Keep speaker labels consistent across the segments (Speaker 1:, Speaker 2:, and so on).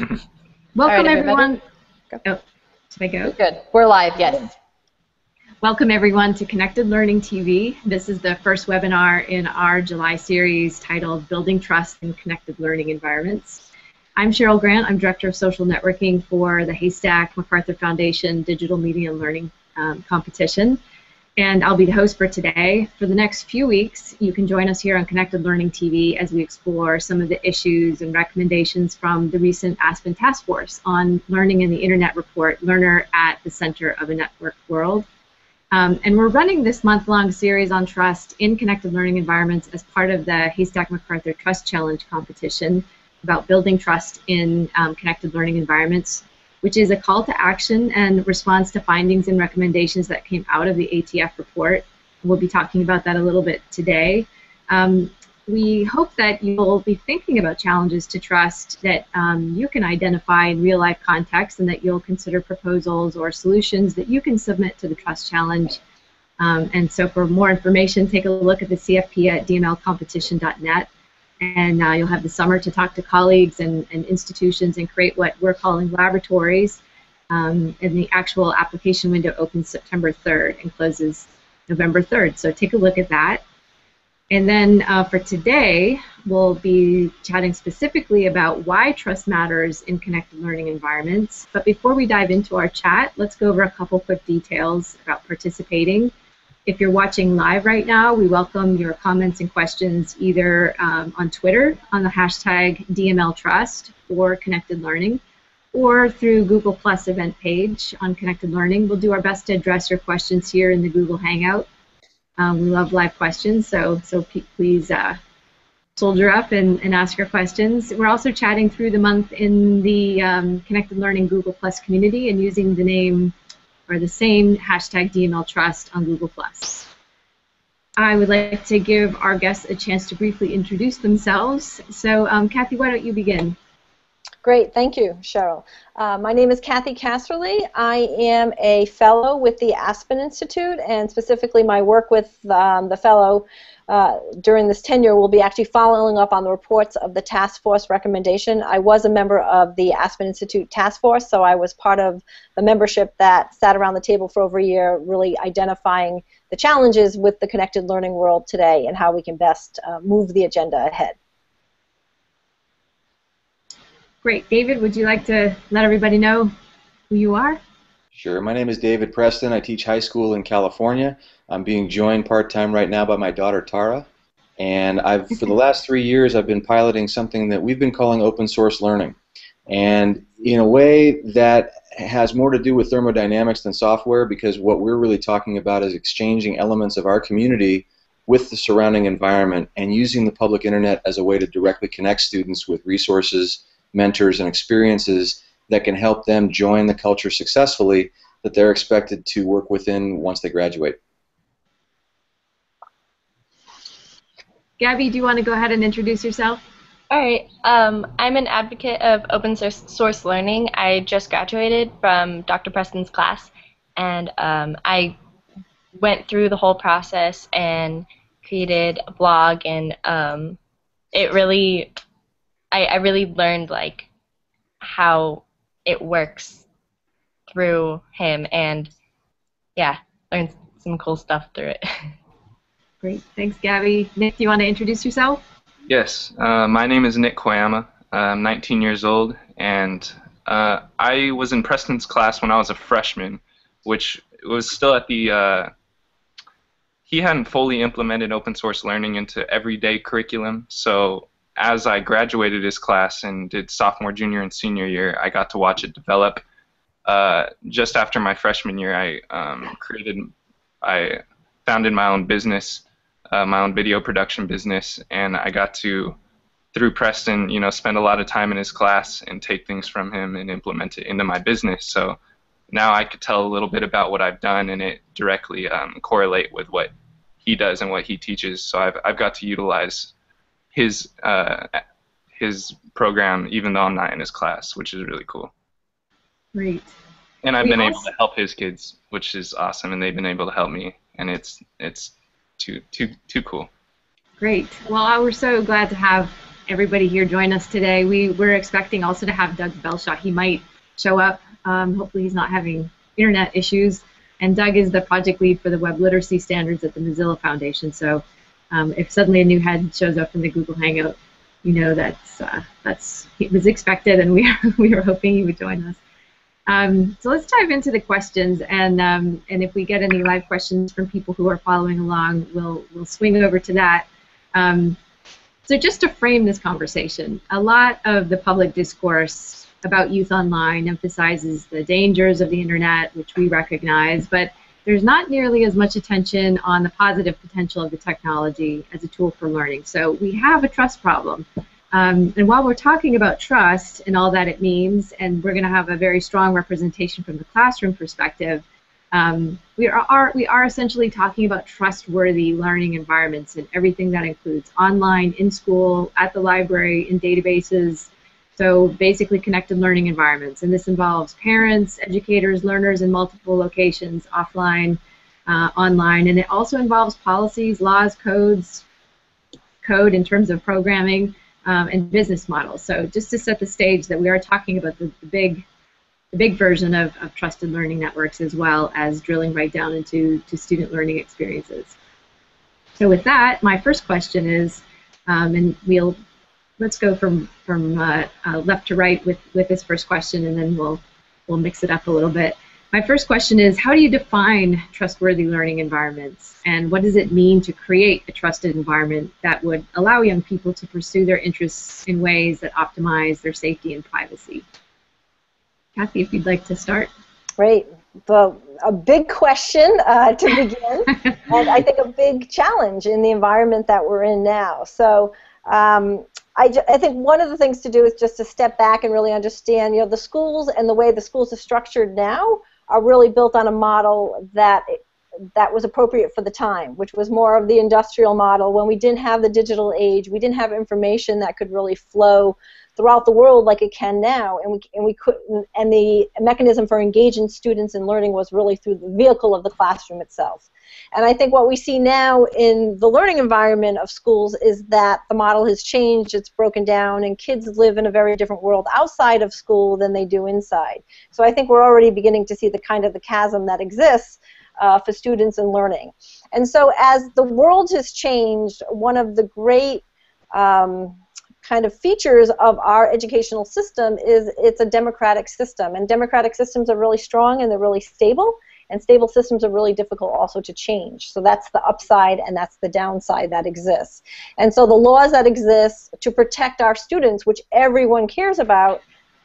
Speaker 1: Welcome
Speaker 2: right,
Speaker 1: everyone.
Speaker 2: Go.
Speaker 1: Oh, should I go?
Speaker 2: Good. We're live, yes.
Speaker 1: Welcome everyone to Connected Learning TV. This is the first webinar in our July series titled Building Trust in Connected Learning Environments. I'm Cheryl Grant. I'm Director of Social Networking for the HASTAC MacArthur Foundation Digital Media and Learning um, Competition. And I'll be the host for today. For the next few weeks, you can join us here on Connected Learning TV as we explore some of the issues and recommendations from the recent Aspen Task Force on Learning in the Internet report, Learner at the Center of a Networked World. Um, and we're running this month-long series on trust in connected learning environments as part of the HASTAC MacArthur Trust Challenge competition about building trust in um, connected learning environments which is a call to action and response to findings and recommendations that came out of the ATF report. We'll be talking about that a little bit today. Um, we hope that you'll be thinking about challenges to trust that um, you can identify in real life context and that you'll consider proposals or solutions that you can submit to the Trust Challenge. Um, and so for more information, take a look at the CFP at dmlcompetition.net and uh, you'll have the summer to talk to colleagues and, and institutions and create what we're calling laboratories. Um, and the actual application window opens September 3rd and closes November 3rd. So take a look at that. And then uh, for today, we'll be chatting specifically about why trust matters in connected learning environments. But before we dive into our chat, let's go over a couple quick details about participating. If you're watching live right now, we welcome your comments and questions either um, on Twitter on the hashtag DMLTrust or Connected Learning, or through Google Plus event page on Connected Learning. We'll do our best to address your questions here in the Google Hangout. Um, we love live questions, so so please uh, soldier up and, and ask your questions. We're also chatting through the month in the um, Connected Learning Google Plus community and using the name or the same hashtag DML Trust on Google+. I would like to give our guests a chance to briefly introduce themselves. So, um, Cathy, why don't you begin?
Speaker 2: Great, thank you, Cheryl. Uh, my name is Cathy Casserly. I am a fellow with the Aspen Institute, and specifically my work with um, the fellow uh, during this tenure will be actually following up on the reports of the task force recommendation. I was a member of the Aspen Institute task force, so I was part of the membership that sat around the table for over a year, really identifying the challenges with the connected learning world today and how we can best uh, move the agenda ahead.
Speaker 1: Great. David, would you like to let everybody know who you are?
Speaker 3: Sure. My name is David Preston. I teach high school in California. I'm being joined part-time right now by my daughter Tara. And I've for the last three years I've been piloting something that we've been calling open source learning. And in a way that has more to do with thermodynamics than software because what we're really talking about is exchanging elements of our community with the surrounding environment and using the public internet as a way to directly connect students with resources, mentors, and experiences that can help them join the culture successfully that they're expected to work within once they graduate.
Speaker 1: Gabby, do you want to go ahead and introduce yourself?
Speaker 4: All right. Um, I'm an advocate of open source learning. I just graduated from Dr. Preston's class, and um, I went through the whole process and created a blog, and um, it really, I, I really learned like how it works through him, and yeah, learned some cool stuff through it.
Speaker 1: Great, thanks, Gabby. Nick, do you want to introduce yourself?
Speaker 5: Yes, uh, my name is Nick Koyama. I'm 19 years old, and uh, I was in Preston's class when I was a freshman, which was still at the. Uh, he hadn't fully implemented open source learning into everyday curriculum, so as I graduated his class and did sophomore, junior, and senior year, I got to watch it develop. Uh, just after my freshman year, I um, created, I founded my own business, uh, my own video production business, and I got to, through Preston, you know, spend a lot of time in his class and take things from him and implement it into my business. So now I could tell a little bit about what I've done and it directly um, correlate with what he does and what he teaches. So I've I've got to utilize his uh, his program even though I'm not in his class, which is really cool.
Speaker 1: Great.
Speaker 5: And I've we been able to help his kids, which is awesome, and they've been able to help me, and it's it's too too too cool.
Speaker 1: Great. Well, we're so glad to have everybody here join us today. We, we're expecting also to have Doug Belshaw. He might show up. Um, hopefully he's not having internet issues. And Doug is the project lead for the web literacy standards at the Mozilla Foundation. So um, if suddenly a new head shows up in the Google Hangout, you know that's uh, that's it was expected, and we we were hoping he would join us. Um, so let's dive into the questions, and um, and if we get any live questions from people who are following along, we'll we'll swing over to that. Um, so just to frame this conversation, a lot of the public discourse about youth online emphasizes the dangers of the internet, which we recognize, but there's not nearly as much attention on the positive potential of the technology as a tool for learning. So we have a trust problem. Um, and while we're talking about trust and all that it means, and we're going to have a very strong representation from the classroom perspective, um, we are, are, we are essentially talking about trustworthy learning environments and everything that includes online, in school, at the library, in databases, so basically connected learning environments, and this involves parents, educators, learners in multiple locations, offline, uh, online, and it also involves policies, laws, codes, code in terms of programming, um, and business models. So just to set the stage that we are talking about the, the big the big version of, of trusted learning networks as well as drilling right down into to student learning experiences. So with that, my first question is, um, and we'll let's go from from uh, uh, left to right with with this first question, and then we'll we'll mix it up a little bit. My first question is, how do you define trustworthy learning environments, and what does it mean to create a trusted environment that would allow young people to pursue their interests in ways that optimize their safety and privacy? Cathy, if you'd like to start.
Speaker 2: Great. Well, a big question uh, to begin, and I think a big challenge in the environment that we're in now. So um, I, I think one of the things to do is just to step back and really understand, you know, the schools and the way the schools are structured now are really built on a model that that was appropriate for the time, which was more of the industrial model. When we didn't have the digital age, we didn't have information that could really flow throughout the world like it can now, and we and we could and the mechanism for engaging students in learning was really through the vehicle of the classroom itself. And I think what we see now in the learning environment of schools is that the model has changed, it's broken down, and kids live in a very different world outside of school than they do inside. So I think we're already beginning to see the kind of the chasm that exists uh, for students in learning. And so as the world has changed, one of the great um, kind of features of our educational system is it's a democratic system. And democratic systems are really strong and they're really stable and stable systems are really difficult also to change. So that's the upside and that's the downside that exists. And so the laws that exist to protect our students, which everyone cares about,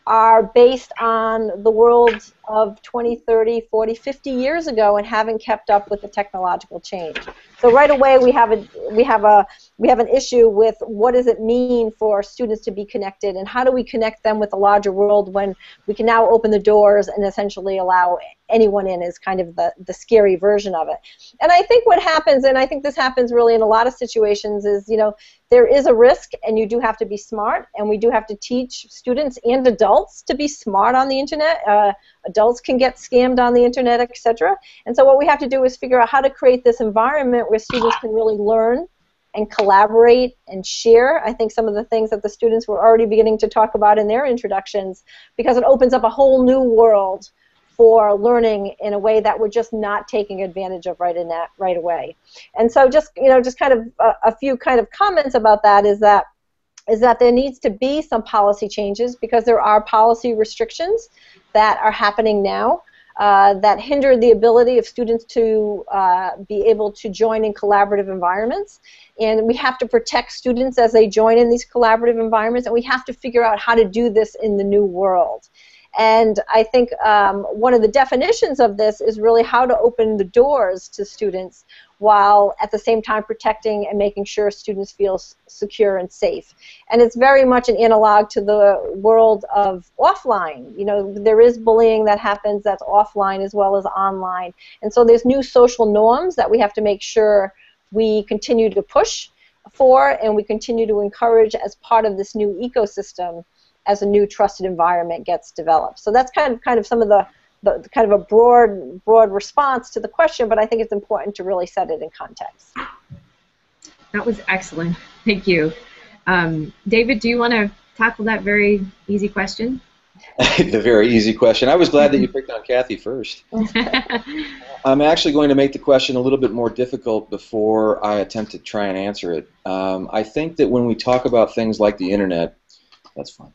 Speaker 2: are based on the world of 20, 30, 40, 50 years ago and haven't kept up with the technological change. So right away we have a we have a we have an issue with what does it mean for students to be connected and how do we connect them with the larger world when we can now open the doors and essentially allow anyone in is kind of the, the scary version of it. And I think what happens, and I think this happens really in a lot of situations, is you know there is a risk and you do have to be smart and we do have to teach students and adults to be smart on the internet. Uh, adults can get scammed on the internet, etc. And so what we have to do is figure out how to create this environment where students can really learn and collaborate and share. I think some of the things that the students were already beginning to talk about in their introductions because it opens up a whole new world for learning in a way that we're just not taking advantage of right in that right away. And so just you know just kind of a, a few kind of comments about that is that is that there needs to be some policy changes because there are policy restrictions that are happening now uh, that hinder the ability of students to uh, be able to join in collaborative environments. And we have to protect students as they join in these collaborative environments, and we have to figure out how to do this in the new world. And I think um, one of the definitions of this is really how to open the doors to students while at the same time protecting and making sure students feel secure and safe. And it's very much an analog to the world of offline. You know, there is bullying that happens that's offline as well as online. And so there's new social norms that we have to make sure we continue to push for and we continue to encourage as part of this new ecosystem as a new trusted environment gets developed. So that's kind of kind of some of the, the, the kind of a broad broad response to the question, but I think it's important to really set it in context.
Speaker 1: That was excellent. Thank you. Um, David, do you want to tackle that very easy question?
Speaker 3: the very easy question. I was glad that you picked on Cathy first. I'm actually going to make the question a little bit more difficult before I attempt to try and answer it. Um, I think that when we talk about things like the internet, that's fine.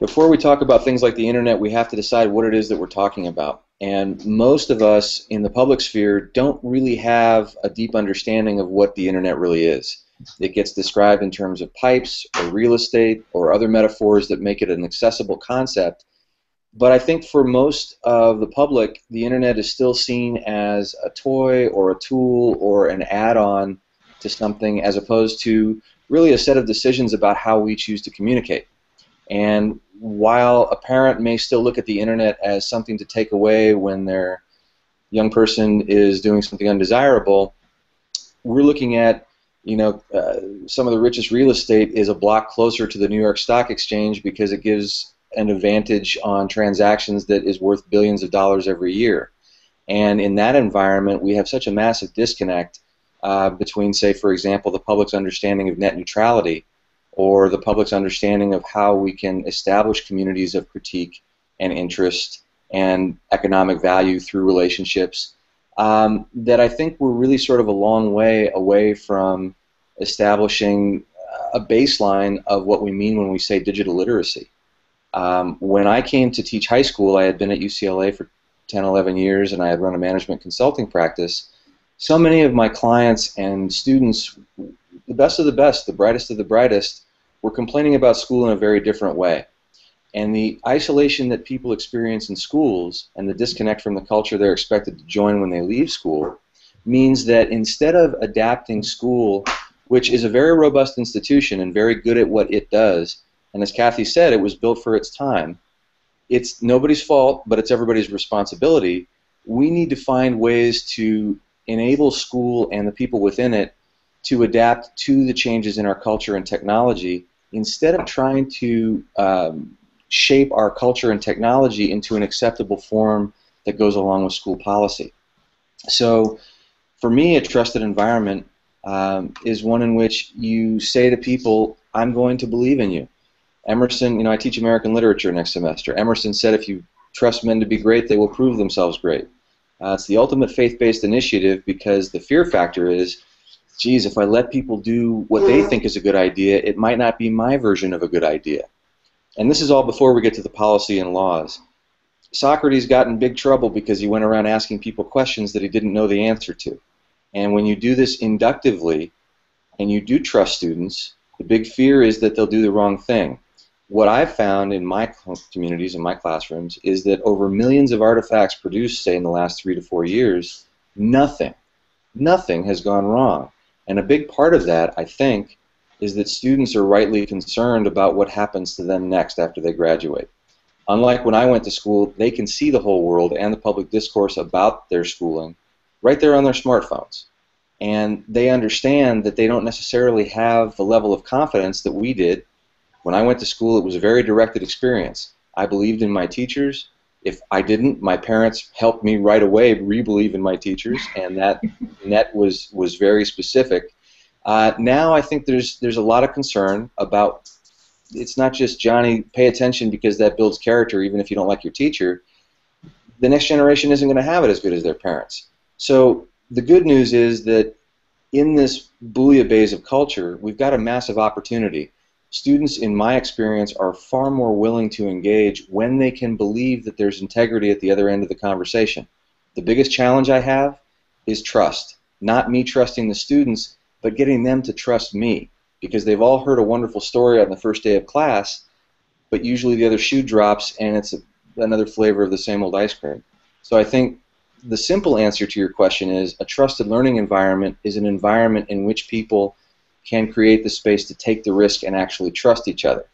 Speaker 3: Before we talk about things like the internet, we have to decide what it is that we're talking about. And most of us in the public sphere don't really have a deep understanding of what the internet really is. It gets described in terms of pipes or real estate or other metaphors that make it an accessible concept. But I think for most of the public, the internet is still seen as a toy or a tool or an add on to something as opposed to really a set of decisions about how we choose to communicate. And while a parent may still look at the internet as something to take away when their young person is doing something undesirable, we're looking at you know, uh, some of the richest real estate is a block closer to the New York Stock Exchange because it gives an advantage on transactions that is worth billions of dollars every year. And in that environment, we have such a massive disconnect uh, between, say, for example, the public's understanding of net neutrality or the public's understanding of how we can establish communities of critique and interest and economic value through relationships um, that I think we're really sort of a long way away from establishing a baseline of what we mean when we say digital literacy. Um, when I came to teach high school, I had been at UCLA for 10, 11 years, and I had run a management consulting practice. So many of my clients and students, the best of the best, the brightest of the brightest, were complaining about school in a very different way. And the isolation that people experience in schools and the disconnect from the culture they're expected to join when they leave school means that instead of adapting school, which is a very robust institution and very good at what it does, and as Cathy said, it was built for its time, it's nobody's fault, but it's everybody's responsibility. We need to find ways to enable school and the people within it to adapt to the changes in our culture and technology instead of trying to um, shape our culture and technology into an acceptable form that goes along with school policy. So, for me, a trusted environment um, is one in which you say to people, I'm going to believe in you. Emerson, you know, I teach American literature next semester. Emerson said, if you trust men to be great, they will prove themselves great. Uh, it's the ultimate faith-based initiative because the fear factor is, geez, if I let people do what they mm. think is a good idea, it might not be my version of a good idea. And this is all before we get to the policy and laws. Socrates got in big trouble because he went around asking people questions that he didn't know the answer to. And when you do this inductively and you do trust students, the big fear is that they'll do the wrong thing. What I've found in my communities, in my classrooms, is that over millions of artifacts produced, say, in the last three to four years, nothing, nothing has gone wrong. And a big part of that, I think, is that students are rightly concerned about what happens to them next after they graduate. Unlike when I went to school, they can see the whole world and the public discourse about their schooling right there on their smartphones. And they understand that they don't necessarily have the level of confidence that we did. When I went to school, it was a very directed experience. I believed in my teachers. If I didn't, my parents helped me right away re-believe in my teachers, and that net was was very specific. Uh, now I think there's there's a lot of concern about. It's not just Johnny. Pay attention because that builds character, even if you don't like your teacher. The next generation isn't going to have it as good as their parents. So the good news is that in this bouillabaisse of culture, we've got a massive opportunity. Students, in my experience, are far more willing to engage when they can believe that there's integrity at the other end of the conversation. The biggest challenge I have is trust. Not me trusting the students, but getting them to trust me because they've all heard a wonderful story on the first day of class, but usually the other shoe drops and it's a, another flavor of the same old ice cream. So I think the simple answer to your question is a trusted learning environment is an environment in which people can create the space to take the risk and actually trust each other.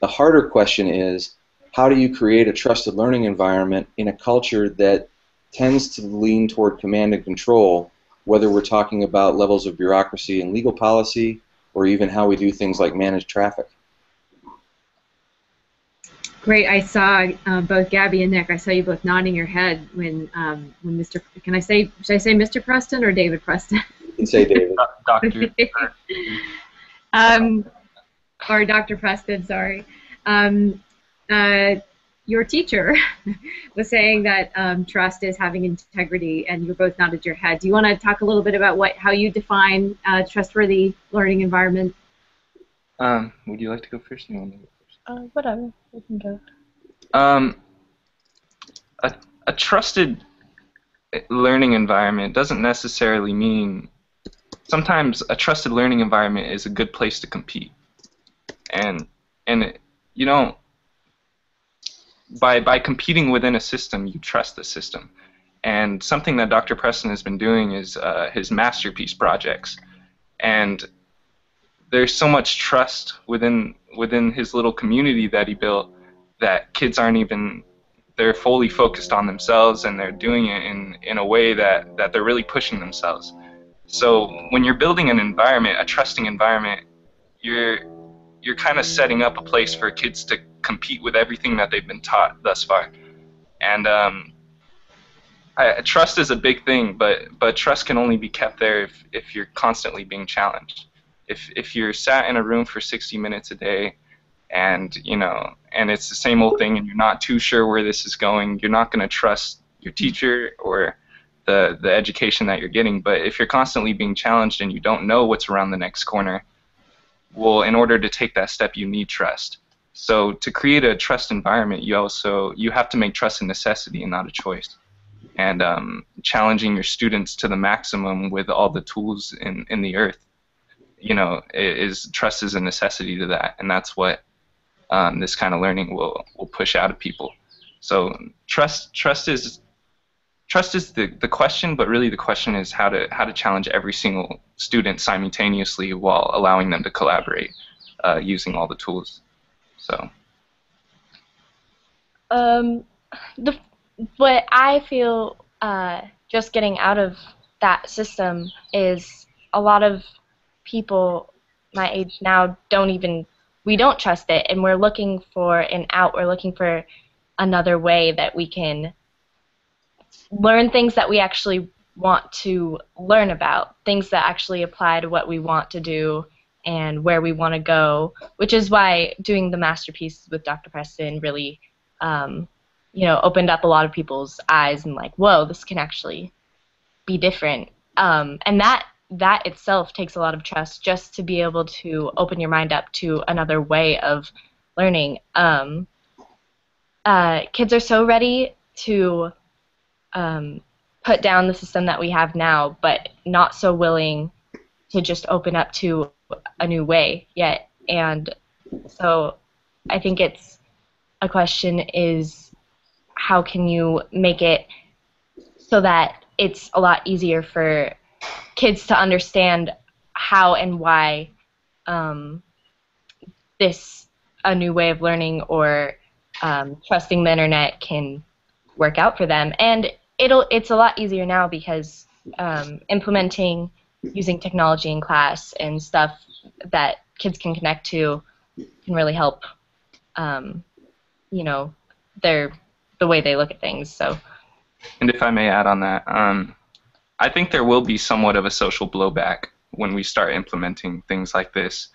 Speaker 3: The harder question is how do you create a trusted learning environment in a culture that tends to lean toward command and control whether we're talking about levels of bureaucracy and legal policy, or even how we do things like manage traffic.
Speaker 1: Great. I saw uh, both Gabby and Nick. I saw you both nodding your head when um, when Mr. Can I say should I say Mr. Preston or David Preston?
Speaker 3: can say David.
Speaker 5: Doctor.
Speaker 1: um, or Dr. Preston, sorry. Um, uh, your teacher was saying that um, trust is having integrity, and you're both nodded your head. Do you want to talk a little bit about what how you define uh, trustworthy learning environment?
Speaker 5: Um, would you like to go first? Or you want to go first?
Speaker 4: Uh, whatever. We can go.
Speaker 5: Um, a, a trusted learning environment doesn't necessarily mean. Sometimes a trusted learning environment is a good place to compete, and and you don't by by competing within a system, you trust the system. And something that Dr. Preston has been doing is uh, his masterpiece projects, and there's so much trust within within his little community that he built that kids aren't even they're fully focused on themselves and they're doing it in, in a way that, that they're really pushing themselves. So when you're building an environment, a trusting environment, you're you're kind of setting up a place for kids to compete with everything that they've been taught thus far. And um, I, trust is a big thing, but but trust can only be kept there if, if you're constantly being challenged. If if you're sat in a room for 60 minutes a day, and you know, and it's the same old thing, and you're not too sure where this is going, you're not going to trust your teacher or the the education that you're getting. But if you're constantly being challenged and you don't know what's around the next corner, well, in order to take that step, you need trust. So to create a trust environment, you also you have to make trust a necessity and not a choice. And um, challenging your students to the maximum with all the tools in, in the earth, you know, is trust is a necessity to that, and that's what um, this kind of learning will will push out of people. So trust trust is trust is the, the question, but really the question is how to how to challenge every single student simultaneously while allowing them to collaborate uh, using all the tools. So.
Speaker 4: Um, the what I feel uh, just getting out of that system is a lot of people my age now don't even we don't trust it and we're looking for an out we're looking for another way that we can learn things that we actually want to learn about, things that actually apply to what we want to do and where we want to go, which is why doing the masterpiece with Dr. Preston really, um, you know, opened up a lot of people's eyes and like, whoa, this can actually be different. Um, and that that itself takes a lot of trust just to be able to open your mind up to another way of learning. Um, uh, kids are so ready to um, put down the system that we have now, but not so willing to just open up to a new way yet. And so I think it's a question is how can you make it so that it's a lot easier for kids to understand how and why um, this a new way of learning or um, trusting the internet can work out for them. And it'll it's a lot easier now because um, implementing using technology in class and stuff that kids can connect to can really help um, you know their the way they look at things so.
Speaker 5: And if i may add on that um, i think there will be somewhat of a social blowback when we start implementing things like this.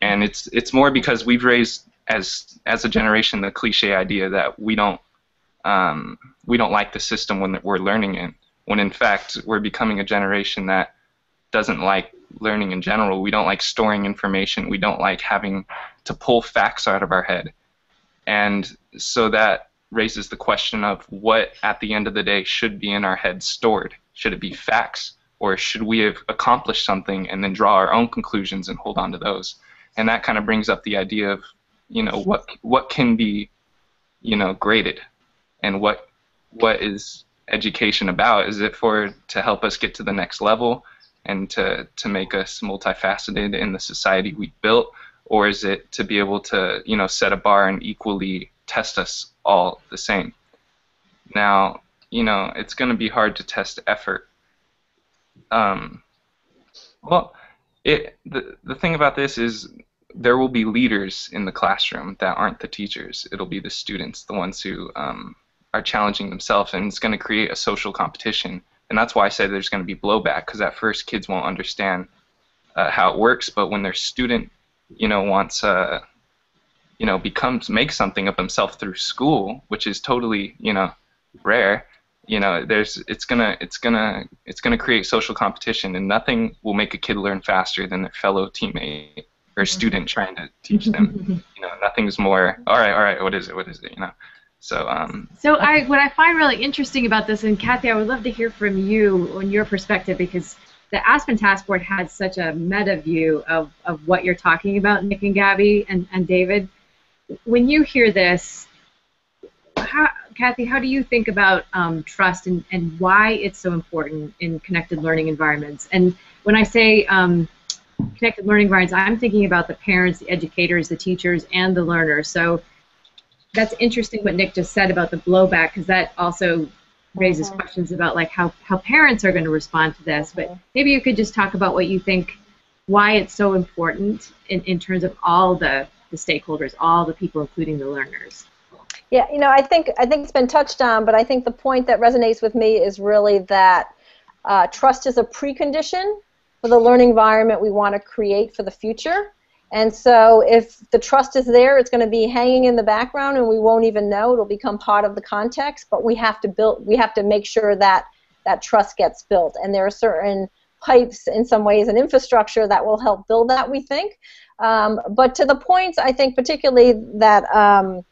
Speaker 5: And it's it's more because we've raised as as a generation the cliche idea that we don't um, we don't like the system when we're learning it. When in fact we're becoming a generation that doesn't like learning in general. We don't like storing information. We don't like having to pull facts out of our head. And so that raises the question of what at the end of the day should be in our head stored. Should it be facts? Or should we have accomplished something and then draw our own conclusions and hold on to those? And that kind of brings up the idea of, you know, what what can be, you know, graded and what what is education about? Is it for to help us get to the next level and to to make us multifaceted in the society we built, or is it to be able to you know set a bar and equally test us all the same? Now you know it's going to be hard to test effort. Um, well, it the the thing about this is there will be leaders in the classroom that aren't the teachers. It'll be the students, the ones who um, are challenging themselves, and it's going to create a social competition and that's why I say there's going to be blowback because at first kids won't understand uh, how it works, but when their student, you know, wants uh, you know, becomes makes something of himself through school, which is totally, you know, rare. You know, there's it's gonna it's gonna it's gonna create social competition, and nothing will make a kid learn faster than their fellow teammate or student trying to teach them. you know, nothing's more. All right, all right, what is it? What is it? You know. So, um,
Speaker 1: so I, what I find really interesting about this, and Cathy, I would love to hear from you on your perspective because the Aspen Task Board had such a meta view of, of what you're talking about, Nick and Gabby and, and David when you hear this, how, Cathy, how do you think about um, trust and, and why it's so important in connected learning environments? And when I say um, connected learning environments, I'm thinking about the parents, the educators, the teachers, and the learners. So that's interesting what Nick just said about the blowback because that also raises mm-hmm. questions about like how, how parents are going to respond to this. Mm-hmm. But maybe you could just talk about what you think, why it's so important in, in terms of all the the stakeholders, all the people, including the learners.
Speaker 2: Yeah, you know, I think I think it's been touched on, but I think the point that resonates with me is really that uh, trust is a precondition for the learning environment we want to create for the future. And so, if the trust is there, it's going to be hanging in the background, and we won't even know. It'll become part of the context. But we have to build. We have to make sure that that trust gets built, and there are certain pipes, in some ways, and infrastructure that will help build that. We think. Um, but to the points, I think, particularly that um,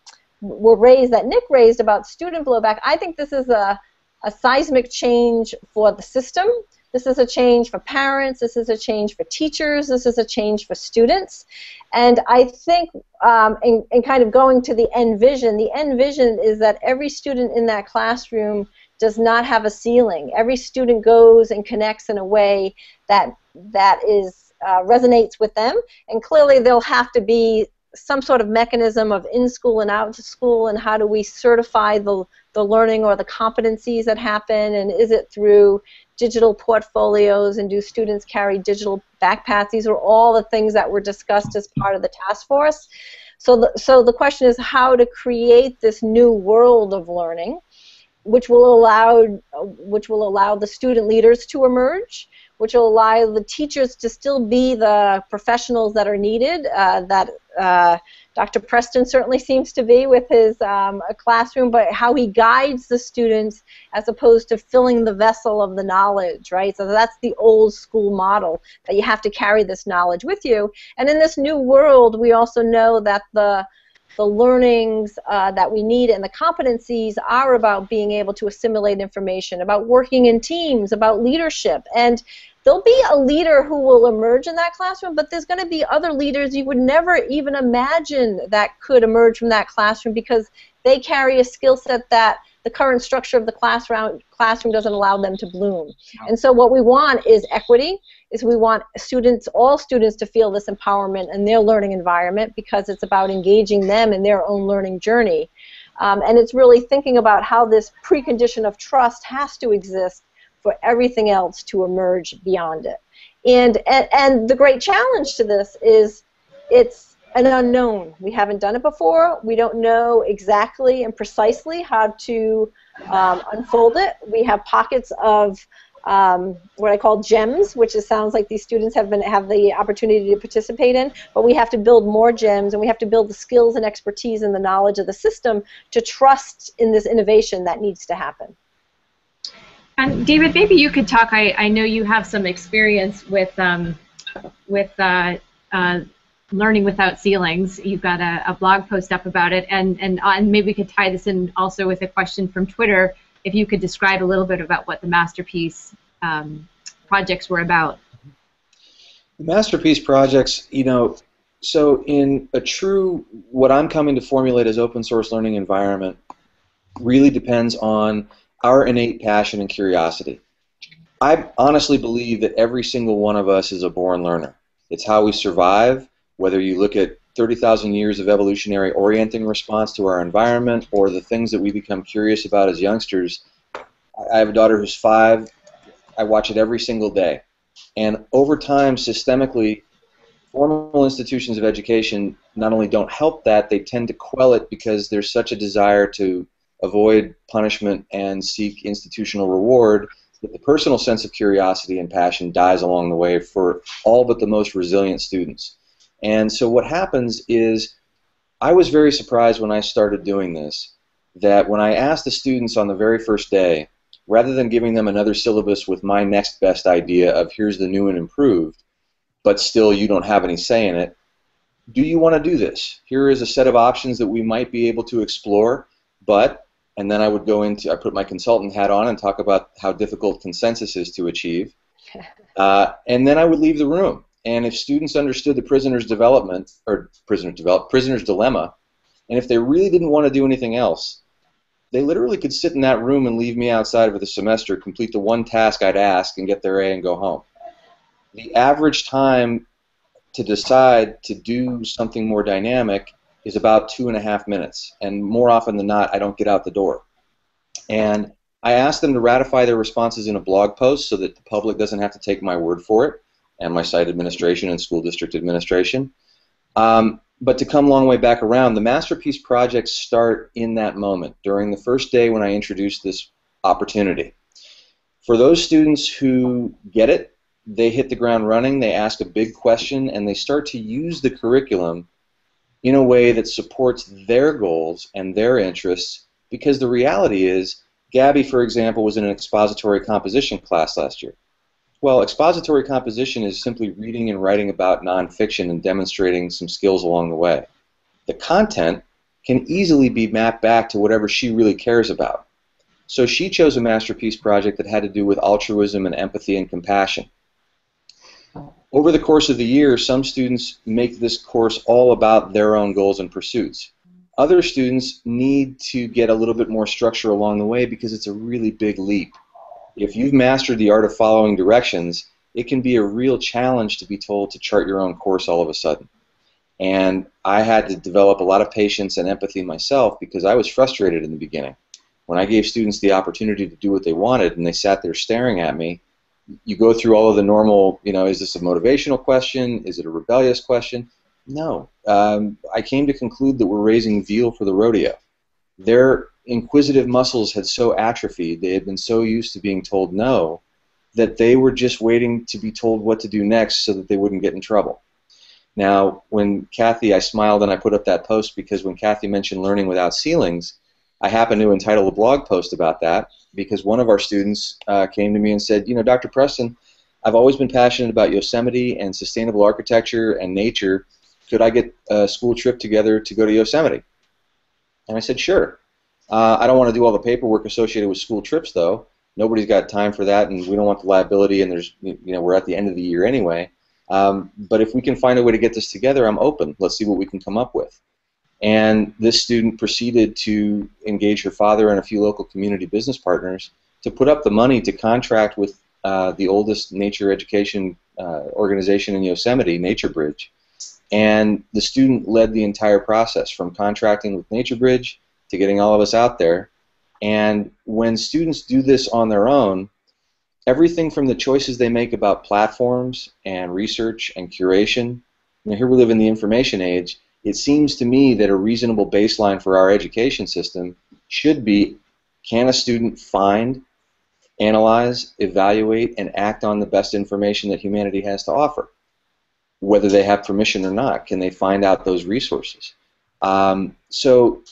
Speaker 2: were raised, that Nick raised about student blowback, I think this is a, a seismic change for the system. This is a change for parents. This is a change for teachers. This is a change for students. And I think, um, in, in kind of going to the end vision, the end vision is that every student in that classroom does not have a ceiling. Every student goes and connects in a way that that is uh, resonates with them, and clearly there'll have to be some sort of mechanism of in school and out to school, and how do we certify the, the learning or the competencies that happen, and is it through digital portfolios, and do students carry digital backpacks? These are all the things that were discussed as part of the task force. So the, so the question is how to create this new world of learning, which will allow which will allow the student leaders to emerge, which will allow the teachers to still be the professionals that are needed, uh, that uh, Dr. Preston certainly seems to be with his um, classroom, but how he guides the students as opposed to filling the vessel of the knowledge, right? So that's the old school model, that you have to carry this knowledge with you. And in this new world, we also know that the the learnings uh, that we need and the competencies are about being able to assimilate information, about working in teams, about leadership. And there'll be a leader who will emerge in that classroom, but there's going to be other leaders you would never even imagine that could emerge from that classroom because they carry a skill set that the current structure of the classroom classroom doesn't allow them to bloom. And so what we want is equity, is we want students, all students to feel this empowerment in their learning environment because it's about engaging them in their own learning journey. Um, and it's really thinking about how this precondition of trust has to exist for everything else to emerge beyond it. And, and, and the great challenge to this is it's an unknown. We haven't done it before. We don't know exactly and precisely how to um, unfold it. We have pockets of um, what I call gems, which sounds like these students have been have the opportunity to participate in. But we have to build more gems, and we have to build the skills and expertise and the knowledge of the system to trust in this innovation that needs to happen.
Speaker 1: And David, maybe you could talk. I, I know you have some experience with um, with uh, uh, learning without ceilings. You've got a, a, blog post up about it, and and uh, and maybe we could tie this in also with a question from Twitter. If you could describe a little bit about what the masterpiece um, projects were about.
Speaker 3: The masterpiece projects, you know, so in a true what I'm coming to formulate as open source learning environment really depends on our innate passion and curiosity. I honestly believe that every single one of us is a born learner. It's how we survive, whether you look at 30,000 years of evolutionary orienting response to our environment or the things that we become curious about as youngsters. I have a daughter who's five. I watch it every single day. And over time, systemically, formal institutions of education not only don't help that, they tend to quell it because there's such a desire to avoid punishment and seek institutional reward that the personal sense of curiosity and passion dies along the way for all but the most resilient students. And so what happens is I was very surprised when I started doing this that when I asked the students on the very first day, rather than giving them another syllabus with my next best idea of here's the new and improved, but still you don't have any say in it, do you want to do this? Here is a set of options that we might be able to explore, but, and then I would go into, I put my consultant hat on and talk about how difficult consensus is to achieve, uh, and then I would leave the room. And if students understood the prisoner's development, or prisoner's develop, prisoner's dilemma, and if they really didn't want to do anything else, they literally could sit in that room and leave me outside for the semester, complete the one task I'd ask, and get their A and go home. The average time to decide to do something more dynamic is about two and a half minutes, and more often than not, I don't get out the door. And I ask them to ratify their responses in a blog post so that the public doesn't have to take my word for it, and my site administration and school district administration. Um, but to come a long way back around, the masterpiece projects start in that moment, during the first day when I introduce this opportunity. For those students who get it, they hit the ground running, they ask a big question, and they start to use the curriculum in a way that supports their goals and their interests because the reality is, Gabby, for example, was in an expository composition class last year. Well, expository composition is simply reading and writing about nonfiction and demonstrating some skills along the way. The content can easily be mapped back to whatever she really cares about. So she chose a masterpiece project that had to do with altruism and empathy and compassion. Over the course of the year, some students make this course all about their own goals and pursuits. Other students need to get a little bit more structure along the way because it's a really big leap. If you've mastered the art of following directions, it can be a real challenge to be told to chart your own course all of a sudden. And I had to develop a lot of patience and empathy myself because I was frustrated in the beginning. When I gave students the opportunity to do what they wanted and they sat there staring at me, you go through all of the normal, you know, is this a motivational question? Is it a rebellious question? No. Um, I came to conclude that we're raising veal for the rodeo. Their inquisitive muscles had so atrophied, they had been so used to being told no, that they were just waiting to be told what to do next so that they wouldn't get in trouble. Now, when Cathy, I smiled and I put up that post because when Cathy mentioned learning without ceilings, I happened to entitle a blog post about that because one of our students uh, came to me and said, you know, Dr. Preston, I've always been passionate about Yosemite and sustainable architecture and nature. Could I get a school trip together to go to Yosemite? And I said, sure. Uh, I don't want to do all the paperwork associated with school trips, though. Nobody's got time for that, and we don't want the liability. And there's, you know, we're at the end of the year anyway. Um, but if we can find a way to get this together, I'm open. Let's see what we can come up with. And this student proceeded to engage her father and a few local community business partners to put up the money to contract with uh, the oldest nature education uh, organization in Yosemite, Nature Bridge. And the student led the entire process from contracting with Nature Bridge to getting all of us out there. And when students do this on their own, everything from the choices they make about platforms and research and curation, you here we live in the information age, it seems to me that a reasonable baseline for our education system should be can a student find, analyze, evaluate, and act on the best information that humanity has to offer? Whether they have permission or not, can they find out those resources? Um, so,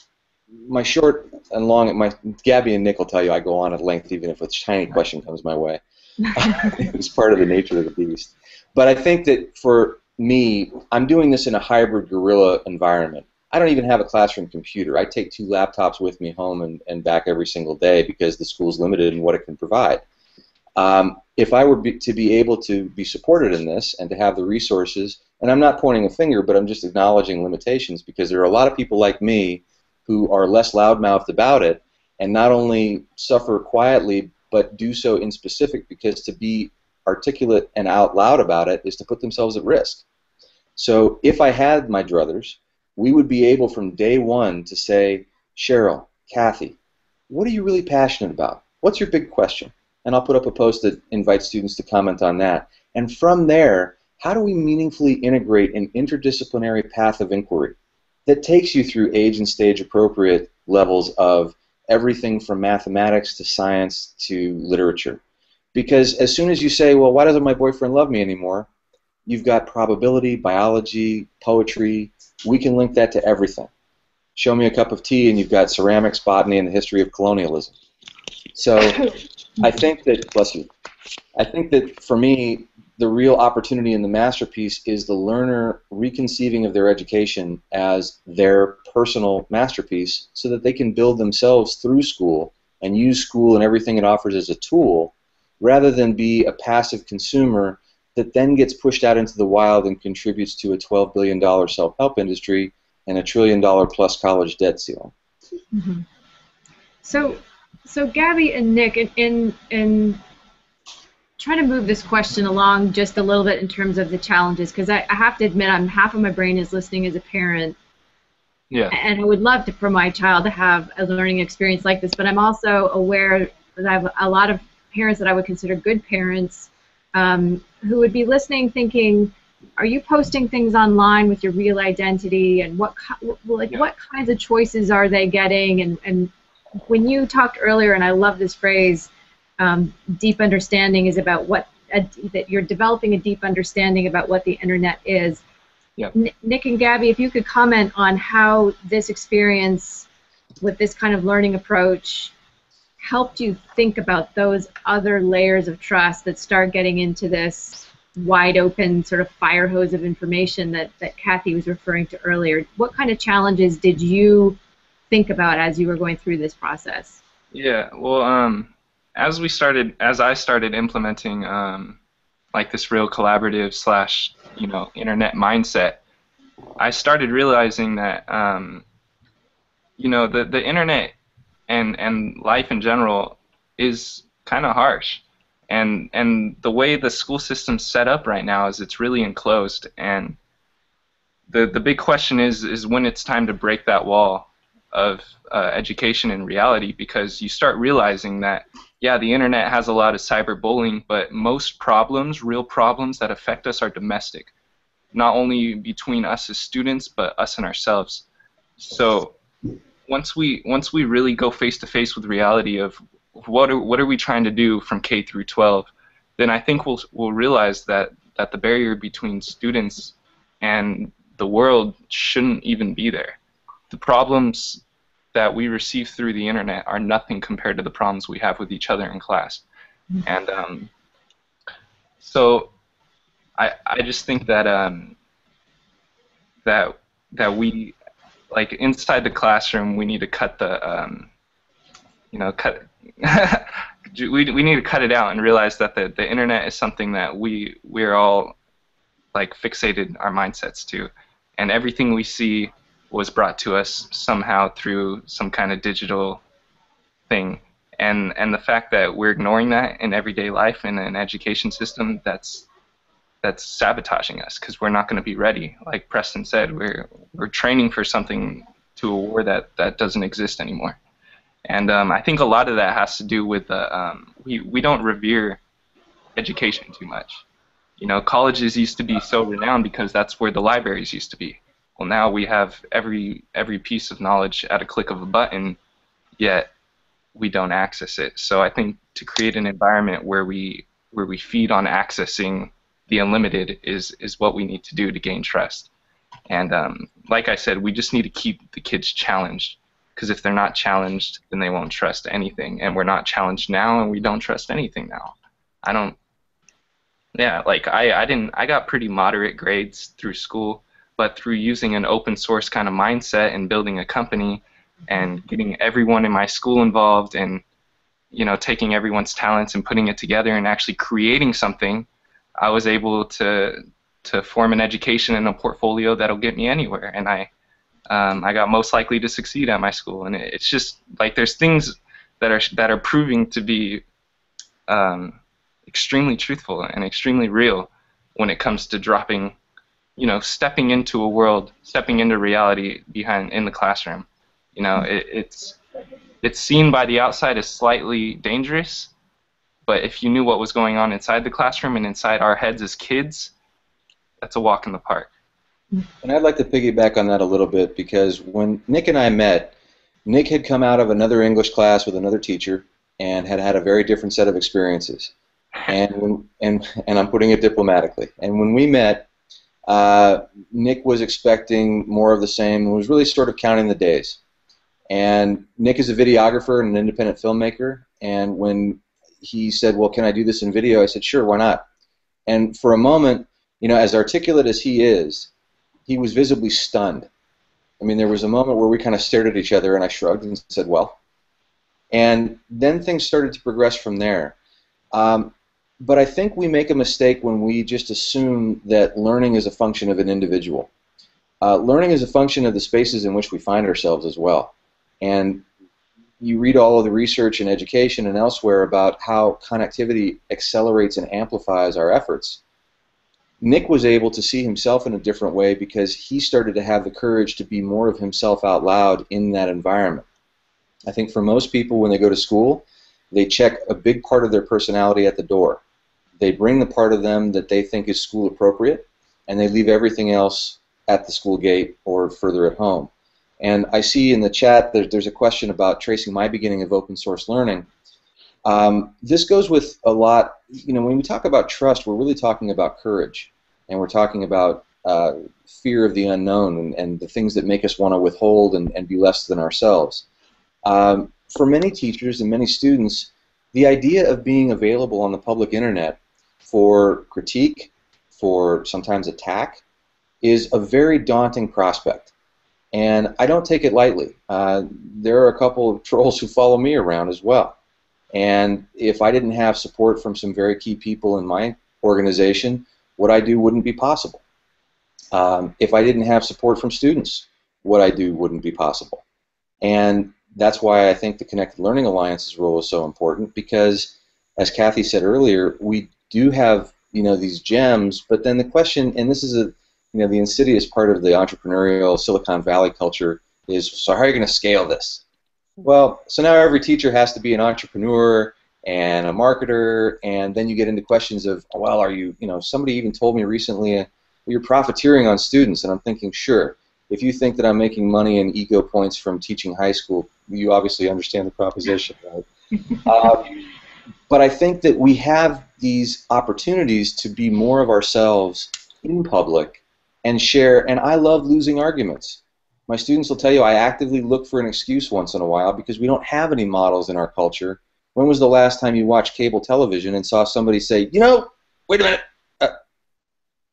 Speaker 3: my short and long, my Gabby and Nick will tell you I go on at length even if a tiny question comes my way. it's part of the nature of the beast. But I think that for me, I'm doing this in a hybrid guerrilla environment. I don't even have a classroom computer. I take two laptops with me home and, and back every single day because the school's limited in what it can provide. Um, if I were be, to be able to be supported in this and to have the resources, and I'm not pointing a finger, but I'm just acknowledging limitations because there are a lot of people like me who are less loudmouthed about it and not only suffer quietly but do so in specific because to be articulate and out loud about it is to put themselves at risk. So if I had my druthers, we would be able from day one to say, Cheryl, Cathy, what are you really passionate about? What's your big question? And I'll put up a post that invites students to comment on that. And from there, how do we meaningfully integrate an interdisciplinary path of inquiry that takes you through age and stage appropriate levels of everything from mathematics to science to literature? Because as soon as you say, well, why doesn't my boyfriend love me anymore? You've got probability, biology, poetry. We can link that to everything. Show me a cup of tea, and you've got ceramics, botany, and the history of colonialism. So I think that, bless you, I think that for me, the real opportunity in the masterpiece is the learner reconceiving of their education as their personal masterpiece so that they can build themselves through school and use school and everything it offers as a tool rather than be a passive consumer that then gets pushed out into the wild and contributes to a $12 billion self-help industry and a trillion dollar plus college debt ceiling.
Speaker 1: Mm-hmm. So, so Gabby and Nick, in, in, in trying to move this question along just a little bit in terms of the challenges, because I, I, have to admit, I'm half of my brain is listening as a parent.
Speaker 5: Yeah.
Speaker 1: And I would love to, for my child to have a learning experience like this, but I'm also aware that I have a lot of parents that I would consider good parents um, who would be listening, thinking, "Are you posting things online with your real identity? And what like yeah. what kinds of choices are they getting?" And and when you talked earlier, and I love this phrase, um, deep understanding is about what a, that you're developing a deep understanding about what the internet is.
Speaker 5: Yep.
Speaker 1: Nick and Gabby, if you could comment on how this experience with this kind of learning approach helped you think about those other layers of trust that start getting into this wide open sort of fire hose of information that, that Cathy was referring to earlier. What kind of challenges did you think about as you were going through this process?
Speaker 5: Yeah, well, um, as we started, as I started implementing um, like this real collaborative slash, you know, internet mindset, I started realizing that, um, you know, the the internet and and life in general is kind of harsh. And and the way the school system's set up right now is it's really enclosed. And the the big question is is when it's time to break that wall of uh, education and reality because you start realizing that yeah the internet has a lot of cyberbullying but most problems real problems that affect us are domestic not only between us as students but us and ourselves so once we once we really go face to face with reality of what are what are we trying to do from K through 12, then I think we'll we'll realize that that the barrier between students and the world shouldn't even be there. The problems that we receive through the internet are nothing compared to the problems we have with each other in class. Mm-hmm. And um, so I I just think that um, that that we like inside the classroom, we need to cut the, um, you know, cut. we, we need to cut it out and realize that the, the internet is something that we we're all like fixated our mindsets to, and everything we see was brought to us somehow through some kind of digital thing. And and the fact that we're ignoring that in everyday life in an education system that's that's sabotaging us because we're not going to be ready. Like Preston said, we're we're training for something to a war that that doesn't exist anymore. And um, I think a lot of that has to do with uh, um, we we don't revere education too much. You know, colleges used to be so renowned because that's where the libraries used to be. Well, now we have every every piece of knowledge at a click of a button, yet we don't access it. So I think to create an environment where we where we feed on accessing the unlimited is is what we need to do to gain trust. And um, like I said, we just need to keep the kids challenged because if they're not challenged, then they won't trust anything. And we're not challenged now, and we don't trust anything now. I don't. Yeah, like I, I didn't. I got pretty moderate grades through school, but through using an open source kind of mindset and building a company, and getting everyone in my school involved, and you know, taking everyone's talents and putting it together and actually creating something I was able to to form an education and a portfolio that'll get me anywhere. And I um, I got most likely to succeed at my school. And it, it's just like there's things that are that are proving to be um, extremely truthful and extremely real when it comes to dropping, you know, stepping into a world, stepping into reality behind in the classroom. You know, mm-hmm. it, it's it's seen by the outside as slightly dangerous, but if you knew what was going on inside the classroom and inside our heads as kids, that's a walk in the park.
Speaker 3: And I'd like to piggyback on that a little bit because when Nick and I met, Nick had come out of another English class with another teacher and had had a very different set of experiences. and when, and and I'm putting it diplomatically. And when we met, uh, Nick was expecting more of the same and was really sort of counting the days. And Nick is a videographer and an independent filmmaker. And when he said, "Well, can I do this in video?" I said, "Sure, why not?" And for a moment, you know, as articulate as he is, he was visibly stunned. I mean, there was a moment where we kind of stared at each other, and I shrugged and said, "Well." And then things started to progress from there. Um, but I think we make a mistake when we just assume that learning is a function of an individual. Uh, learning is a function of the spaces in which we find ourselves as well. And you read all of the research in education and elsewhere about how connectivity accelerates and amplifies our efforts. Nick was able to see himself in a different way because he started to have the courage to be more of himself out loud in that environment. I think for most people, when they go to school, they check a big part of their personality at the door. They bring the part of them that they think is school appropriate, and they leave everything else at the school gate or further at home. And I see in the chat there's, there's a question about tracing my beginning of open source learning. Um, this goes with a lot, you know, when we talk about trust, we're really talking about courage. And we're talking about uh, fear of the unknown and, and, the things that make us want to withhold and, and, be less than ourselves. Um, for many teachers and many students, the idea of being available on the public internet for critique, for sometimes attack, is a very daunting prospect. And I don't take it lightly. Uh, there are a couple of trolls who follow me around as well. And if I didn't have support from some very key people in my organization, what I do wouldn't be possible. Um, if I didn't have support from students, what I do wouldn't be possible. And that's why I think the Connected Learning Alliance's role is so important because, as Cathy said earlier, we do have you know these gems, but then the question, and this is a you know, the insidious part of the entrepreneurial Silicon Valley culture is, so how are you going to scale this? Well, so now every teacher has to be an entrepreneur and a marketer, and then you get into questions of, well, are you, you know, somebody even told me recently, uh, you're profiteering on students, and I'm thinking, sure, if you think that I'm making money and ego points from teaching high school, you obviously understand the proposition, right? um, but I think that we have these opportunities to be more of ourselves in public and share. And I love losing arguments. My students will tell you I actively look for an excuse once in a while because we don't have any models in our culture. When was the last time you watched cable television and saw somebody say, you know, wait a minute, uh,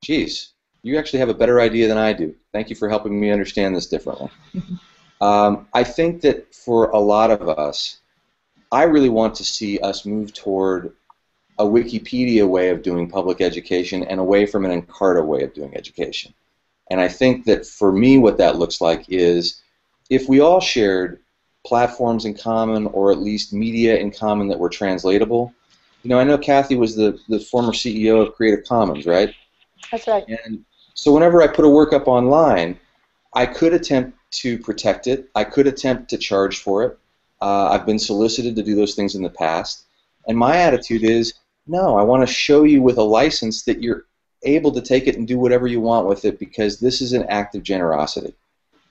Speaker 3: geez, you actually have a better idea than I do. Thank you for helping me understand this differently. um, I think that for a lot of us, I really want to see us move toward a Wikipedia way of doing public education and away from an Encarta way of doing education. And I think that for me, what that looks like is if we all shared platforms in common or at least media in common that were translatable. You know, I know Cathy was the, the former CEO of Creative Commons, right?
Speaker 2: That's right.
Speaker 3: And so whenever I put a work up online, I could attempt to protect it. I could attempt to charge for it. Uh, I've been solicited to do those things in the past. And my attitude is, no, I want to show you with a license that you're able to take it and do whatever you want with it because this is an act of generosity.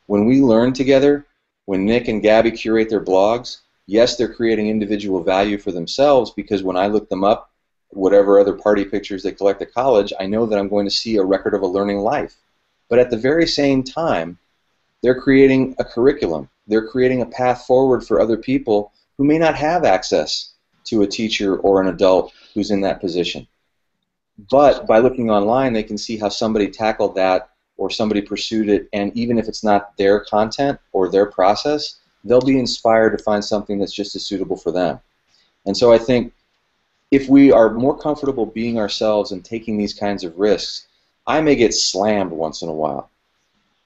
Speaker 3: When we learn together, when Nick and Gabby curate their blogs, yes, they're creating individual value for themselves because when I look them up, whatever other party pictures they collect at college, I know that I'm going to see a record of a learning life. But at the very same time, they're creating a curriculum. They're creating a path forward for other people who may not have access to a teacher or an adult who's in that position. But by looking online, they can see how somebody tackled that or somebody pursued it, and even if it's not their content or their process, they'll be inspired to find something that's just as suitable for them. And so I think if we are more comfortable being ourselves and taking these kinds of risks, I may get slammed once in a while.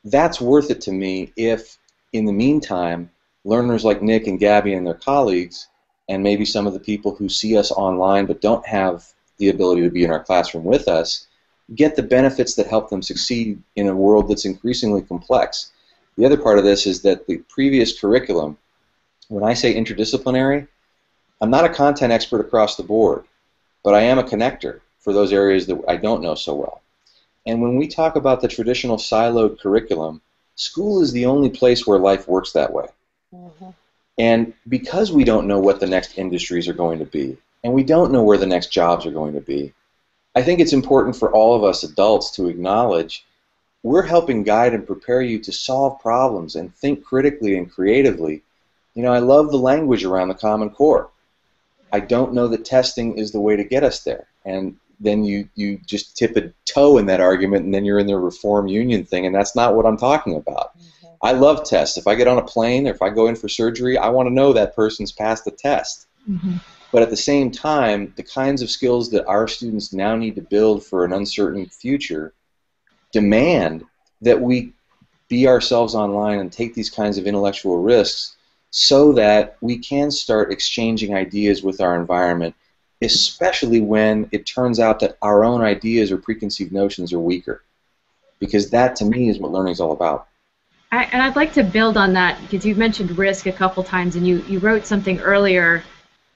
Speaker 3: That's worth it to me if, in the meantime, learners like Nick and Gabby and their colleagues, and maybe some of the people who see us online but don't have the ability to be in our classroom with us get the benefits that help them succeed in a world that's increasingly complex. The other part of this is that the previous curriculum, when I say interdisciplinary, I'm not a content expert across the board, but I am a connector for those areas that I don't know so well. And when we talk about the traditional siloed curriculum, school is the only place where life works that way. Mm-hmm. And because we don't know what the next industries are going to be, and we don't know where the next jobs are going to be. I think it's important for all of us adults to acknowledge we're helping guide and prepare you to solve problems and think critically and creatively. You know, I love the language around the Common Core. I don't know that testing is the way to get us there. And then you, you just tip a toe in that argument and then you're in the reform union thing, and that's not what I'm talking about. Mm-hmm. I love tests. If I get on a plane or if I go in for surgery, I want to know that person's passed the test. Mm-hmm. But at the same time, the kinds of skills that our students now need to build for an uncertain future demand that we be ourselves online and take these kinds of intellectual risks so that we can start exchanging ideas with our environment, especially when it turns out that our own ideas or preconceived notions are weaker. Because that, to me, is what learning is all about.
Speaker 1: I, and I'd like to build on that because you've mentioned risk a couple times, and you, you wrote something earlier,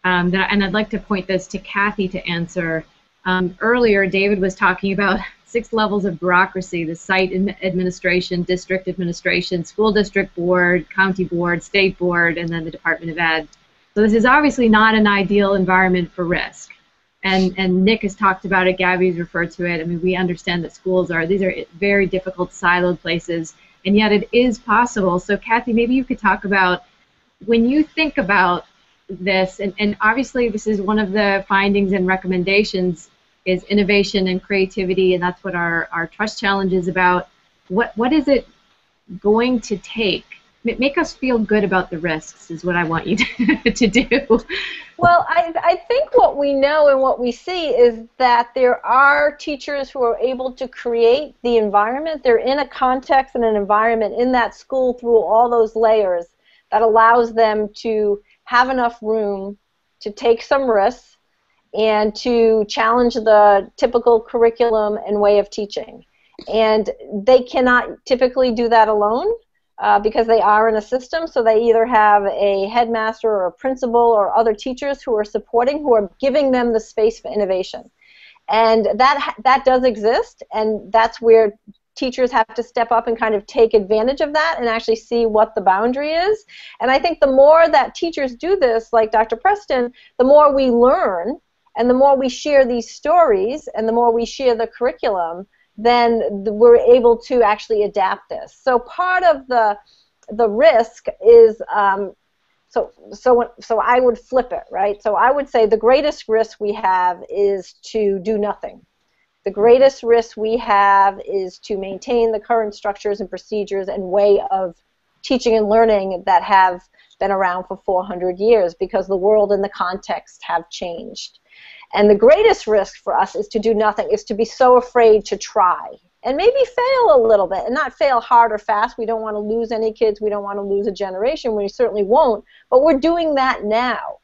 Speaker 1: um, that, and I'd like to point this to Cathy to answer. Um, earlier, David was talking about six levels of bureaucracy the site administration, district administration, school district board, county board, state board, and then the Department of Ed. So this is obviously not an ideal environment for risk. And, and Nick has talked about it, Gabby's referred to it. I mean, we understand that schools are, these are very difficult, siloed places, and yet it is possible. So, Cathy, maybe you could talk about when you think about this, and, and obviously this is one of the findings and recommendations is innovation and creativity, and that's what our, our trust challenge is about. What what is it going to take? Make us feel good about the risks is what I want you to, to do.
Speaker 2: Well, I, I think what we know and what we see is that there are teachers who are able to create the environment. They're in a context and an environment in that school through all those layers that allows them to have enough room to take some risks and to challenge the typical curriculum and way of teaching. And they cannot typically do that alone uh, because they are in a system, so they either have a headmaster or a principal or other teachers who are supporting, who are giving them the space for innovation. And that, that does exist, and that's where teachers have to step up and kind of take advantage of that and actually see what the boundary is. And I think the more that teachers do this, like Dr. Preston, the more we learn and the more we share these stories and the more we share the curriculum, then we're able to actually adapt this. So part of the the risk is um, so so so I would flip it, right? So I would say the greatest risk we have is to do nothing. The greatest risk we have is to maintain the current structures and procedures and way of teaching and learning that have been around for 400 years because the world and the context have changed. And the greatest risk for us is to do nothing, is to be so afraid to try and maybe fail a little bit and not fail hard or fast. We don't want to lose any kids. We don't want to lose a generation. We certainly won't. But we're doing that now.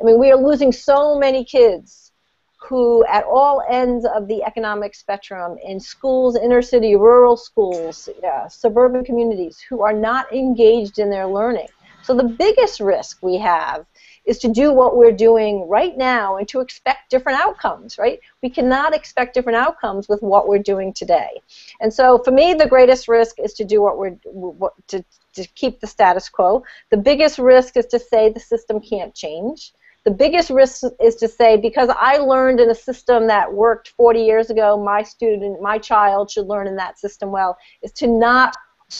Speaker 2: I mean, we are losing so many kids who, at all ends of the economic spectrum, in schools, inner city, rural schools, suburban communities, who are not engaged in their learning. So the biggest risk we have is to do what we're doing right now and to expect different outcomes, right? We cannot expect different outcomes with what we're doing today. And so for me, the greatest risk is to do what we're, what, to, to keep the status quo. The biggest risk is to say the system can't change. The biggest risk is to say, because I learned in a system that worked 40 years ago, my student, my child should learn in that system well, is to not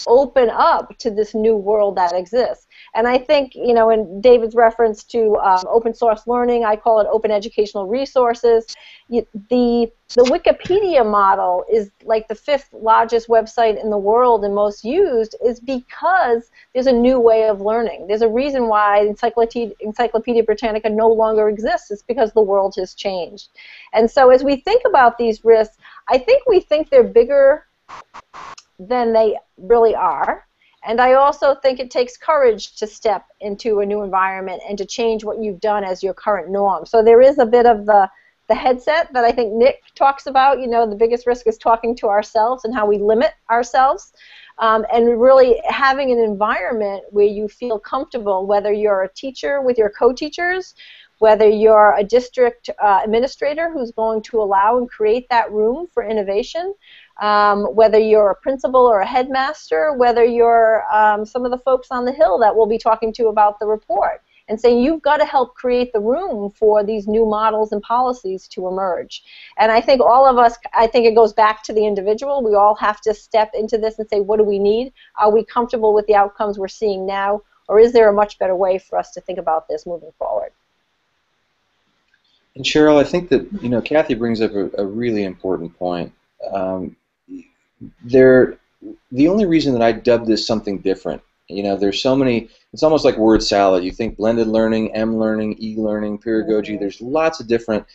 Speaker 2: open up to this new world that exists. And I think, you know, in David's reference to um, open source learning, I call it open educational resources. The, the Wikipedia model is like the fifth largest website in the world and most used is because there's a new way of learning. There's a reason why Encyclopedia, Encyclopedia Britannica no longer exists. It's because the world has changed. And so as we think about these risks, I think we think they're bigger than they really are. And I also think it takes courage to step into a new environment and to change what you've done as your current norm. So there is a bit of the the headset that I think Nick talks about. You know, the biggest risk is talking to ourselves and how we limit ourselves. Um, and really having an environment where you feel comfortable, whether you're a teacher with your co-teachers, whether you're a district uh, administrator who's going to allow and create that room for innovation, um, whether you're a principal or a headmaster, whether you're um, some of the folks on the Hill that we'll be talking to about the report. and saying you've got to help create the room for these new models and policies to emerge. And I think all of us, I think it goes back to the individual. We all have to step into this and say, what do we need? Are we comfortable with the outcomes we're seeing now? Or is there a much better way for us to think about this moving forward?
Speaker 3: And Cheryl, I think that you know Cathy brings up a, a really important point. Um, there, the only reason that I dubbed this something different, you know, there's so many. It's almost like word salad. You think blended learning, M learning, E learning, pedagogy. Mm-hmm. There's lots of different,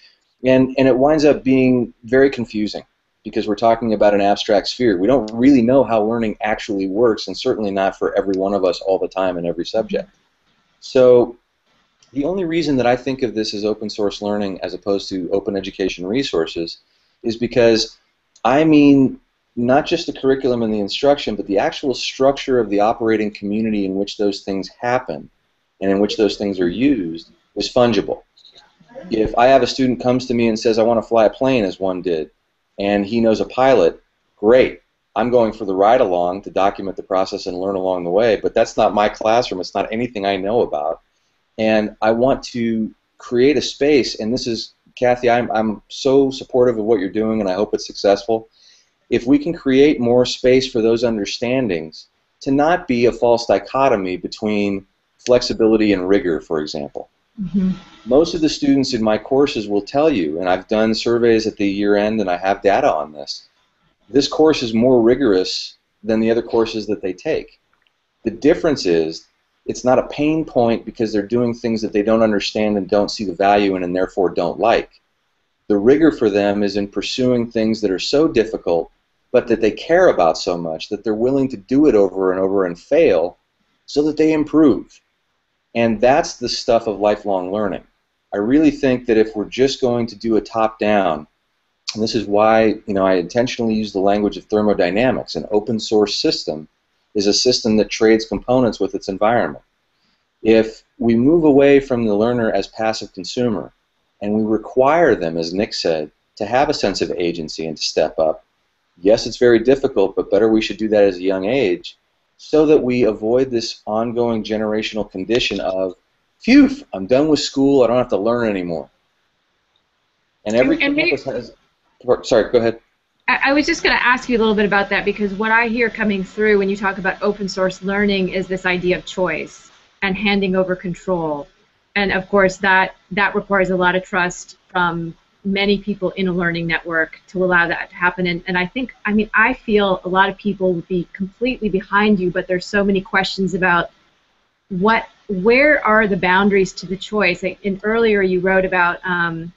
Speaker 3: and and it winds up being very confusing because we're talking about an abstract sphere. We don't really know how learning actually works, and certainly not for every one of us all the time in every subject. So the only reason that I think of this as open source learning as opposed to open education resources is because I mean not just the curriculum and the instruction, but the actual structure of the operating community in which those things happen and in which those things are used is fungible. If I have a student comes to me and says, I want to fly a plane, as one did, and he knows a pilot, great. I'm going for the ride along to document the process and learn along the way, but that's not my classroom. It's not anything I know about. And I want to create a space, and this is, Cathy, I'm, I'm so supportive of what you're doing, and I hope it's successful. If we can create more space for those understandings, to not be a false dichotomy between flexibility and rigor, for example. Mm-hmm. Most of the students in my courses will tell you, and I've done surveys at the year end and I have data on this, this course is more rigorous than the other courses that they take. The difference is it's not a pain point because they're doing things that they don't understand and don't see the value in and therefore don't like. The rigor for them is in pursuing things that are so difficult but that they care about so much that they're willing to do it over and over and fail so that they improve. And that's the stuff of lifelong learning. I really think that if we're just going to do a top down, and this is why you know I intentionally use the language of thermodynamics, an open source system is a system that trades components with its environment. If we move away from the learner as passive consumer and we require them, as Nick said, to have a sense of agency and to step up, yes, it's very difficult, but better we should do that as a young age so that we avoid this ongoing generational condition of, phew, I'm done with school, I don't have to learn anymore. And every and, campus has. Sorry, go ahead.
Speaker 1: I was just going to ask you a little bit about that because what I hear coming through when you talk about open source learning is this idea of choice and handing over control. And of course, that, that requires a lot of trust from many people in a learning network to allow that to happen. And, and I think, I mean, I feel a lot of people would be completely behind you, but there's so many questions about what, where are the boundaries to the choice? In earlier, you wrote about um,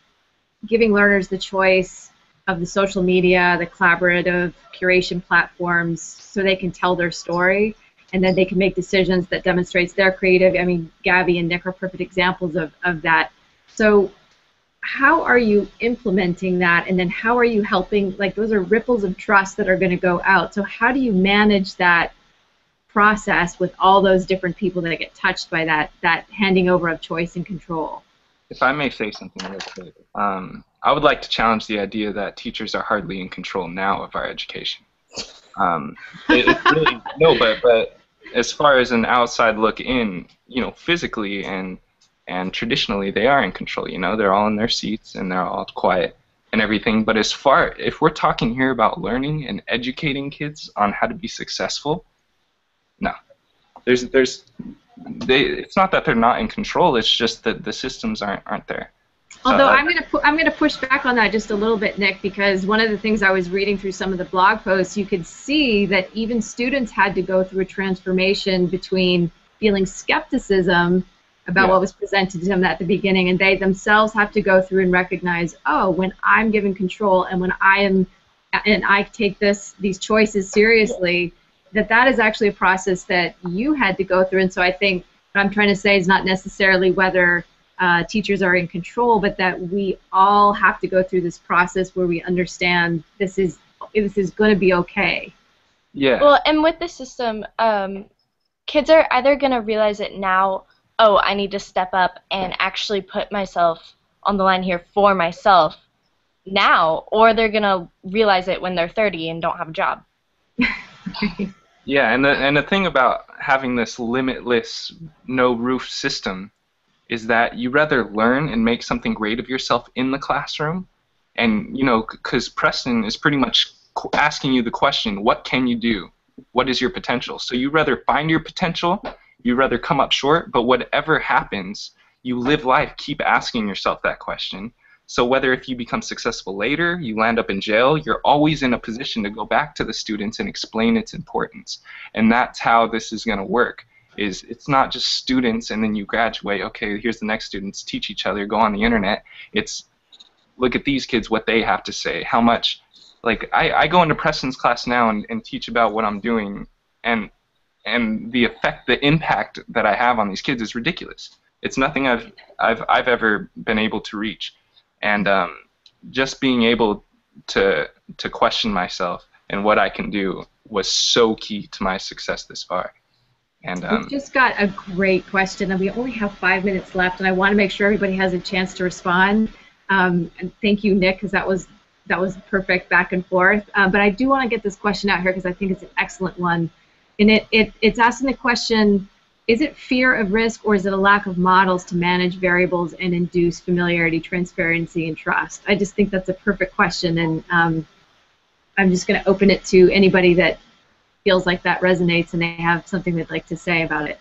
Speaker 1: giving learners the choice of the social media, the collaborative curation platforms, so they can tell their story and then they can make decisions that demonstrates their creative. I mean, Gabby and Nick are perfect examples of, of that. So how are you implementing that? And then how are you helping? Like those are ripples of trust that are going to go out. So how do you manage that process with all those different people that get touched by that that handing over of choice and control?
Speaker 5: If i may say something real quick um, i would like to challenge the idea that teachers are hardly in control now of our education. Um, it, it really, no but but as far as an outside look in you know physically and and traditionally they are in control. You know, they're all in their seats and they're all quiet and everything. But as far if we're talking here about learning and educating kids on how to be successful, no, there's there's they. It's not that they're not in control. It's just that the systems aren't aren't there.
Speaker 1: Although uh, I'm gonna pu- I'm gonna push back on that just a little bit, Nick, because one of the things I was reading through some of the blog posts, you could see that even students had to go through a transformation between feeling skepticism about yeah. what was presented to them at the beginning, and they themselves have to go through and recognize, oh, when I'm given control and when I am, and I take this these choices seriously, that that is actually a process that you had to go through. And so I think what I'm trying to say is not necessarily whether uh, teachers are in control, but that we all have to go through this process where we understand this is this is going to be okay.
Speaker 5: Yeah.
Speaker 4: Well, and with the system, um, kids are either going to realize it now oh, I need to step up and actually put myself on the line here for myself now, or they're going to realize it when they're 30 and don't have a job.
Speaker 5: yeah, and the, and the thing about having this limitless, no roof system is that you rather learn and make something great of yourself in the classroom, and you know, because Preston is pretty much asking you the question, what can you do? What is your potential? So you rather find your potential, you rather come up short, but whatever happens, you live life, keep asking yourself that question. So whether if you become successful later, you land up in jail, you're always in a position to go back to the students and explain its importance. And that's how this is going to work. Is it's not just students and then you graduate, okay, here's the next students, teach each other, go on the internet. It's look at these kids, what they have to say, how much like I, I go into Preston's class now and, and teach about what I'm doing and and the effect the impact that I have on these kids is ridiculous. It's nothing I've I've I've ever been able to reach and um, just being able to to question myself and what I can do was so key to my success this far.
Speaker 1: And um, we just got a great question, and we only have five minutes left, and I want to make sure everybody has a chance to respond. Um, and thank you, Nick, because that was that was perfect back and forth. Uh, but I do want to get this question out here because I think it's an excellent one, and it, it it's asking the question is it fear of risk or is it a lack of models to manage variables and induce familiarity, transparency, and trust? I just think that's a perfect question, and um, I'm just going to open it to anybody that feels like that resonates and they have something they'd like to say about it.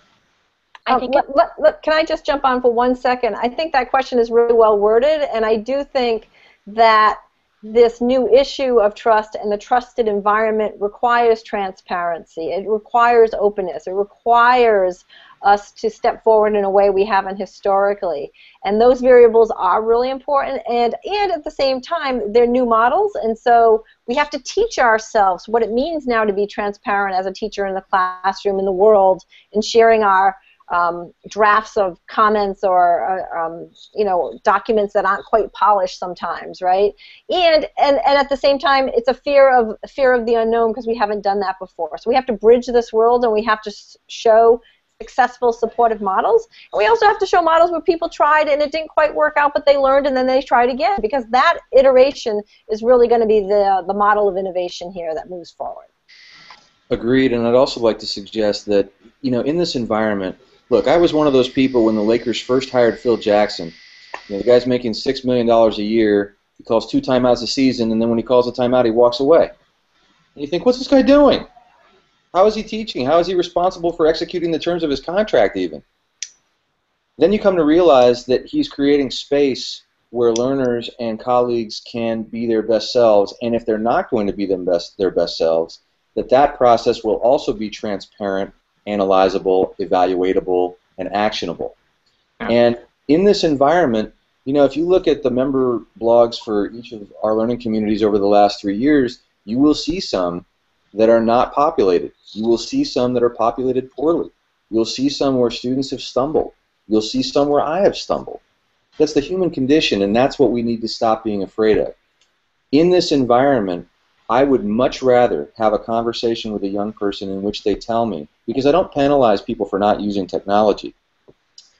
Speaker 2: I think uh, let, let, can I just jump on for one second? I think that question is really well worded, and I do think that this new issue of trust and the trusted environment requires transparency. It requires openness. It requires us to step forward in a way we haven't historically. And those variables are really important and and at the same time they're new models and so we have to teach ourselves what it means now to be transparent as a teacher in the classroom in the world in sharing our um, drafts of comments or uh, um, you know documents that aren't quite polished sometimes, right? And and and at the same time, it's a fear of fear of the unknown because we haven't done that before. So we have to bridge this world, and we have to show successful supportive models. And we also have to show models where people tried and it didn't quite work out, but they learned and then they tried again because that iteration is really going to be the the model of innovation here that moves forward.
Speaker 3: Agreed, and I'd also like to suggest that you know in this environment Look, I was one of those people when the Lakers first hired Phil Jackson. You know, the guy's making six million dollars a year. He calls two timeouts a season, and then when he calls a timeout, he walks away. And you think, what's this guy doing? How is he teaching? How is he responsible for executing the terms of his contract, even? Then you come to realize that he's creating space where learners and colleagues can be their best selves, and if they're not going to be them best, their best selves, that that process will also be transparent analyzable, evaluatable, and actionable. And in this environment, you know, if you look at the member blogs for each of our learning communities over the last three years, you will see some that are not populated. You will see some that are populated poorly. You'll see some where students have stumbled. You'll see some where I have stumbled. That's the human condition, and that's what we need to stop being afraid of. In this environment, I would much rather have a conversation with a young person in which they tell me, because I don't penalize people for not using technology.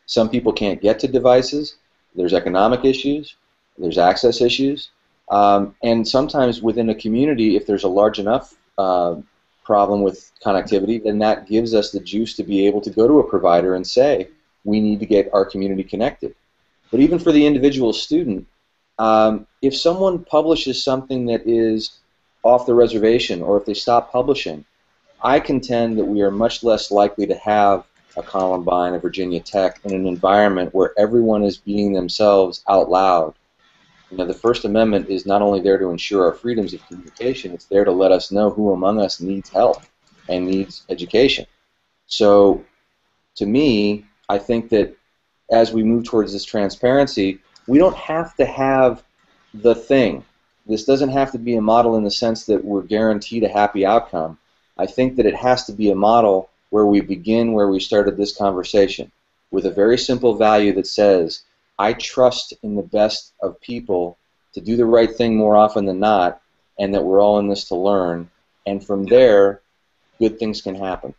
Speaker 3: Some people can't get to devices, there's economic issues, there's access issues, um, and sometimes within a community, if there's a large enough uh, problem with connectivity, then that gives us the juice to be able to go to a provider and say, we need to get our community connected. But even for the individual student, um, if someone publishes something that is off the reservation or if they stop publishing, I contend that we are much less likely to have a Columbine, a Virginia Tech, in an environment where everyone is being themselves out loud. You know, the First Amendment is not only there to ensure our freedoms of communication, it's there to let us know who among us needs help and needs education. So, to me, I think that as we move towards this transparency, we don't have to have the thing. This doesn't have to be a model in the sense that we're guaranteed a happy outcome. I think that it has to be a model where we begin where we started this conversation with a very simple value that says, I trust in the best of people to do the right thing more often than not, and that we're all in this to learn. And from there, good things can happen.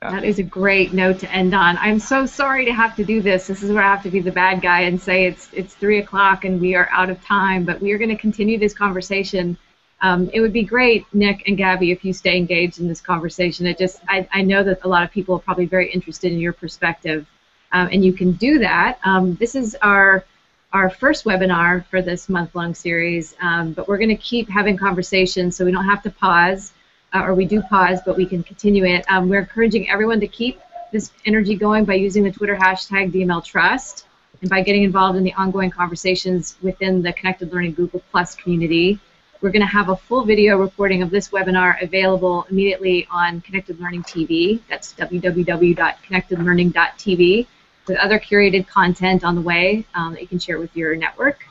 Speaker 1: That is a great note to end on. I'm so sorry to have to do this. This is where I have to be the bad guy and say it's it's three o'clock and we are out of time. But we are going to continue this conversation. Um, it would be great, Nick and Gabby, if you stay engaged in this conversation. It just I, I know that a lot of people are probably very interested in your perspective. um, and you can do that. Um, this is our our first webinar for this month-long series, um, but we're going to keep having conversations so we don't have to pause, uh, or we do pause, but we can continue it. Um, we're encouraging everyone to keep this energy going by using the Twitter hashtag DMLTrust and by getting involved in the ongoing conversations within the Connected Learning Google Plus community. We're going to have a full video recording of this webinar available immediately on Connected Learning TV. That's www.connectedlearning.tv with other curated content on the way um, that you can share with your network.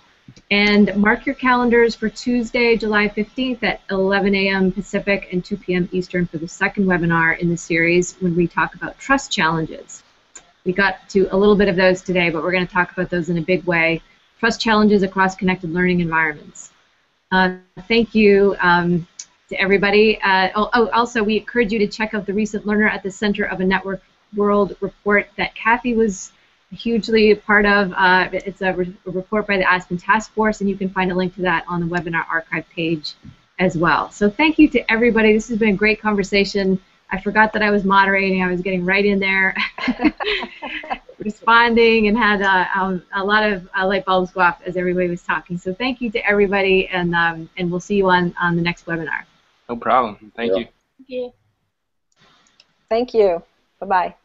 Speaker 1: And mark your calendars for Tuesday, July 15th at 11 a.m. Pacific and 2 p.m. Eastern for the second webinar in the series when we talk about trust challenges. We got to a little bit of those today, but we're going to talk about those in a big way. Trust challenges across connected learning environments. Uh, thank you um, to everybody. Uh, oh, oh, also, we encourage you to check out the recent Learner at the Center of a Network World report that Cathy was hugely part of. Uh, it's a, re a, report by the Aspen Task Force, and you can find a link to that on the webinar archive page as well. So thank you to everybody. This has been a great conversation. I forgot that I was moderating. I was getting right in there, responding, and had uh, um, a lot of uh, light bulbs go off as everybody was talking. So thank you to everybody, and um, and we'll see you on on the next webinar.
Speaker 5: No problem. Thank
Speaker 4: yeah. you. Thank you.
Speaker 2: Thank you. Bye bye.